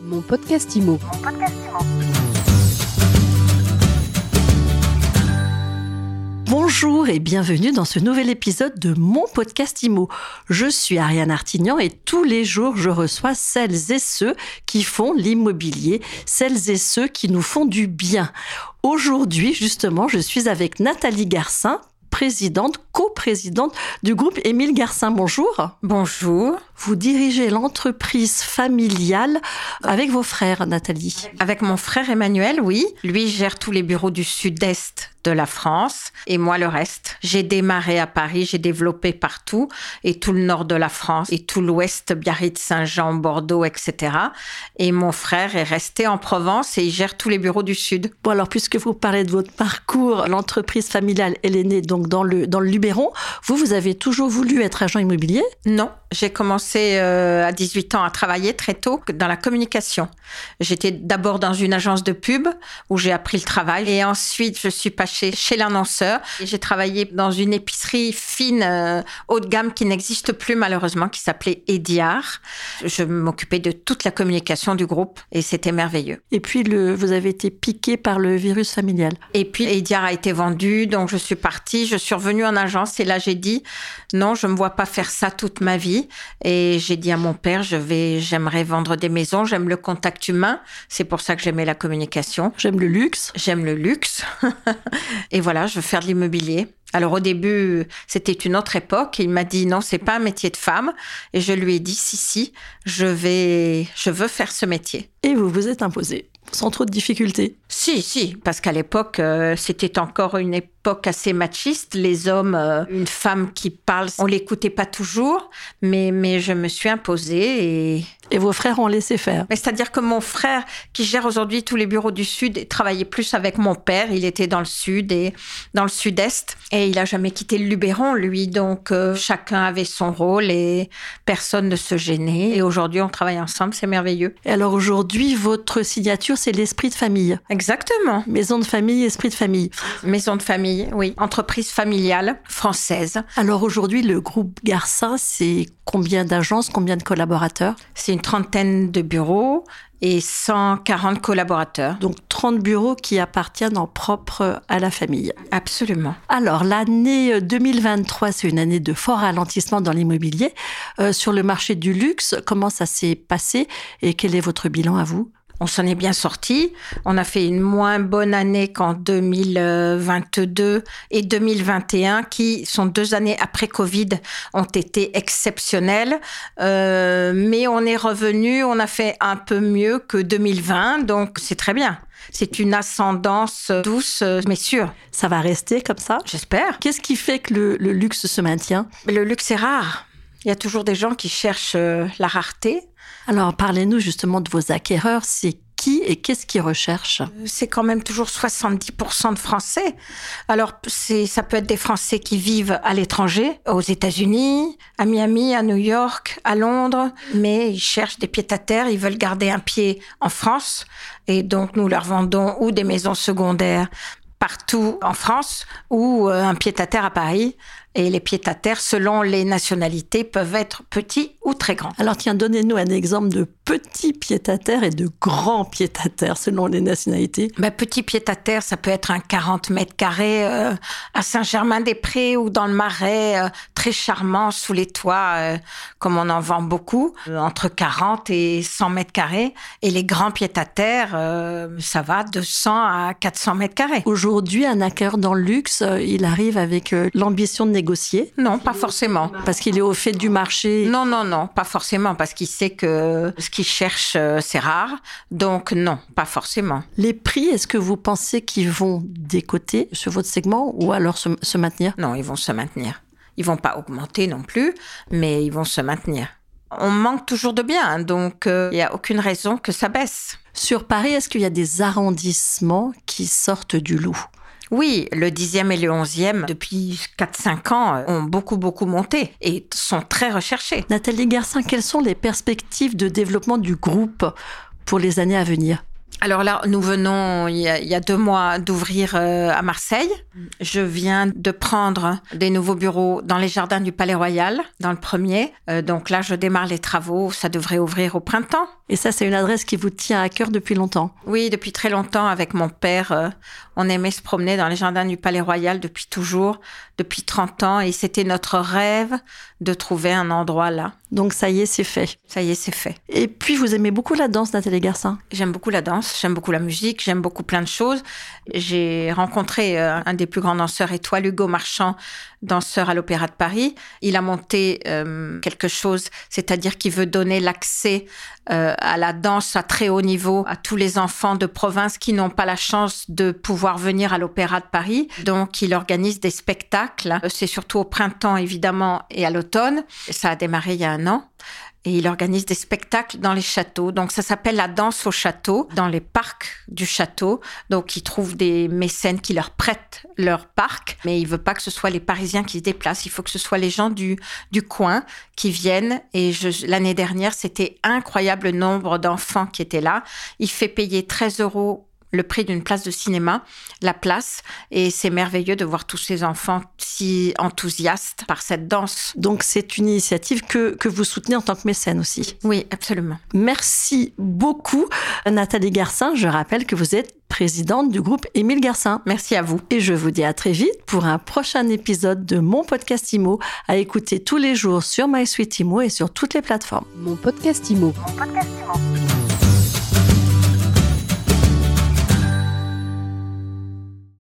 Mon podcast IMO. Bonjour et bienvenue dans ce nouvel épisode de mon podcast IMO. Je suis Ariane Artignan et tous les jours je reçois celles et ceux qui font l'immobilier, celles et ceux qui nous font du bien. Aujourd'hui justement je suis avec Nathalie Garcin, présidente, coprésidente du groupe Émile Garcin. Bonjour. Bonjour. Vous dirigez l'entreprise familiale avec vos frères, Nathalie. Avec mon frère Emmanuel, oui. Lui gère tous les bureaux du sud-est de la France et moi le reste. J'ai démarré à Paris, j'ai développé partout et tout le nord de la France et tout l'ouest, Biarritz, Saint-Jean, Bordeaux, etc. Et mon frère est resté en Provence et il gère tous les bureaux du sud. Bon alors puisque vous parlez de votre parcours, l'entreprise familiale, elle est née donc dans le, dans le Vous, vous avez toujours voulu être agent immobilier? Non, j'ai commencé euh, à 18 ans à travailler très tôt dans la communication. J'étais d'abord dans une agence de pub où j'ai appris le travail et ensuite je suis passée chez l'annonceur j'ai travaillé dans une épicerie fine euh, haut de gamme qui n'existe plus malheureusement qui s'appelait Ediar. Je m'occupais de toute la communication du groupe et c'était merveilleux. Et puis le, vous avez été piqué par le virus familial. Et puis Ediar a été vendu donc je suis partie, je suis revenue en agence et là j'ai dit non, je me vois pas faire ça toute ma vie et j'ai dit à mon père, je vais, j'aimerais vendre des maisons, j'aime le contact humain. C'est pour ça que j'aimais la communication. J'aime le luxe. J'aime le luxe. et voilà, je veux faire de l'immobilier. Alors au début, c'était une autre époque. Il m'a dit non, c'est pas un métier de femme. Et je lui ai dit si si, je vais, je veux faire ce métier. Et vous vous êtes imposé sans trop de difficultés. Si, si, parce qu'à l'époque, euh, c'était encore une époque assez machiste. Les hommes, euh, une femme qui parle, on l'écoutait pas toujours, mais, mais je me suis imposée et... Et vos frères ont laissé faire. Mais c'est-à-dire que mon frère, qui gère aujourd'hui tous les bureaux du Sud, travaillait plus avec mon père. Il était dans le Sud et dans le Sud-Est. Et il a jamais quitté le Luberon, lui. Donc, euh, chacun avait son rôle et personne ne se gênait. Et aujourd'hui, on travaille ensemble. C'est merveilleux. Et alors aujourd'hui, votre signature, c'est l'esprit de famille. Exactement. Maison de famille, esprit de famille. Maison de famille, oui. Entreprise familiale française. Alors aujourd'hui, le groupe Garcin, c'est combien d'agences, combien de collaborateurs? C'est une trentaine de bureaux et 140 collaborateurs. Donc 30 bureaux qui appartiennent en propre à la famille. Absolument. Alors l'année 2023, c'est une année de fort ralentissement dans l'immobilier. Euh, sur le marché du luxe, comment ça s'est passé et quel est votre bilan à vous? On s'en est bien sorti. On a fait une moins bonne année qu'en 2022 et 2021, qui sont deux années après Covid, ont été exceptionnelles. Euh, mais on est revenu, on a fait un peu mieux que 2020, donc c'est très bien. C'est une ascendance douce, mais sûre. Ça va rester comme ça? J'espère. Qu'est-ce qui fait que le, le luxe se maintient? Le luxe est rare. Il y a toujours des gens qui cherchent euh, la rareté. Alors, parlez-nous justement de vos acquéreurs. C'est qui et qu'est-ce qu'ils recherchent? C'est quand même toujours 70% de Français. Alors, ça peut être des Français qui vivent à l'étranger, aux États-Unis, à Miami, à New York, à Londres, mais ils cherchent des pieds-à-terre, ils veulent garder un pied en France. Et donc, nous leur vendons ou des maisons secondaires partout en France ou euh, un pied-à-terre à Paris et les pieds-à-terre, selon les nationalités, peuvent être petits ou très grands. Alors tiens, donnez-nous un exemple de petit pied-à-terre et de grand pied-à-terre selon les nationalités. Ben, petit pied-à-terre, ça peut être un 40 mètres carrés euh, à Saint-Germain-des-Prés ou dans le Marais, euh, très charmant sous les toits, euh, comme on en vend beaucoup, entre 40 et 100 mètres carrés. Et les grands pieds-à-terre, euh, ça va de 100 à 400 mètres carrés. Aujourd'hui, un acquéreur dans le luxe, il arrive avec l'ambition de Non, pas forcément. parce qu'il est au fait du marché. Non, non, non, pas forcément, parce qu'il sait que ce qu'il cherche, euh, c'est rare. Donc non, pas forcément. Les prix, est-ce que vous pensez qu'ils vont décoter sur votre segment ou alors se, se maintenir? Non, ils vont se maintenir. Ils vont pas augmenter non plus, mais ils vont se maintenir. On manque toujours de biens, donc il n'y a aucune raison que ça baisse. Sur Paris, est-ce qu'il y a des arrondissements qui sortent du loup Oui, le 10e et le 11e, depuis 4-5 ans, ont beaucoup, beaucoup monté et sont très recherchés. Nathalie Garcin, quelles sont les perspectives de développement du groupe pour les années à venir? Alors là, nous venons il y a, il y a deux mois d'ouvrir euh, à Marseille. Je viens de prendre des nouveaux bureaux dans les jardins du Palais Royal, dans le premier. Euh, donc là, je démarre les travaux. Ça devrait ouvrir au printemps. Et ça, c'est une adresse qui vous tient à cœur depuis longtemps. Oui, depuis très longtemps, avec mon père, euh, on aimait se promener dans les jardins du Palais Royal depuis toujours, depuis 30 ans. Et c'était notre rêve de trouver un endroit là. Donc ça y est, c'est fait. Ça y est, c'est fait. Et puis, vous aimez beaucoup la danse, Nathalie Garcin? J'aime beaucoup la danse, j'aime beaucoup la musique, j'aime beaucoup plein de choses. J'ai rencontré euh, un des plus grands danseurs étoiles, Hugo Marchand, danseur à l'Opéra de Paris. Il a monté euh, quelque chose, c'est-à-dire qu'il veut donner l'accès euh, à la danse à très haut niveau à tous les enfants de province qui n'ont pas la chance de pouvoir venir à l'Opéra de Paris. Donc, il organise des spectacles. C'est surtout au printemps, évidemment, et à l'automne. Ça a démarré il y a et il organise des spectacles dans les châteaux. Donc ça s'appelle la danse au château, dans les parcs du château. Donc il trouve des mécènes qui leur prêtent leur parc, mais il veut pas que ce soit les Parisiens qui se déplacent. Il faut que ce soit les gens du du coin qui viennent. Et l'année dernière, c'était incroyable le nombre d'enfants qui étaient là. Il fait payer 13 euros le prix d'une place de cinéma, la place, et c'est merveilleux de voir tous ces enfants si enthousiastes par cette danse. Donc c'est une initiative que, que vous soutenez en tant que mécène aussi. Oui, absolument. Merci beaucoup, Nathalie Garcin. Je rappelle que vous êtes présidente du groupe Émile Garcin. Merci à vous. Et je vous dis à très vite pour un prochain épisode de mon podcast IMO à écouter tous les jours sur MySuite IMO et sur toutes les plateformes. Mon podcast IMO. Mon podcast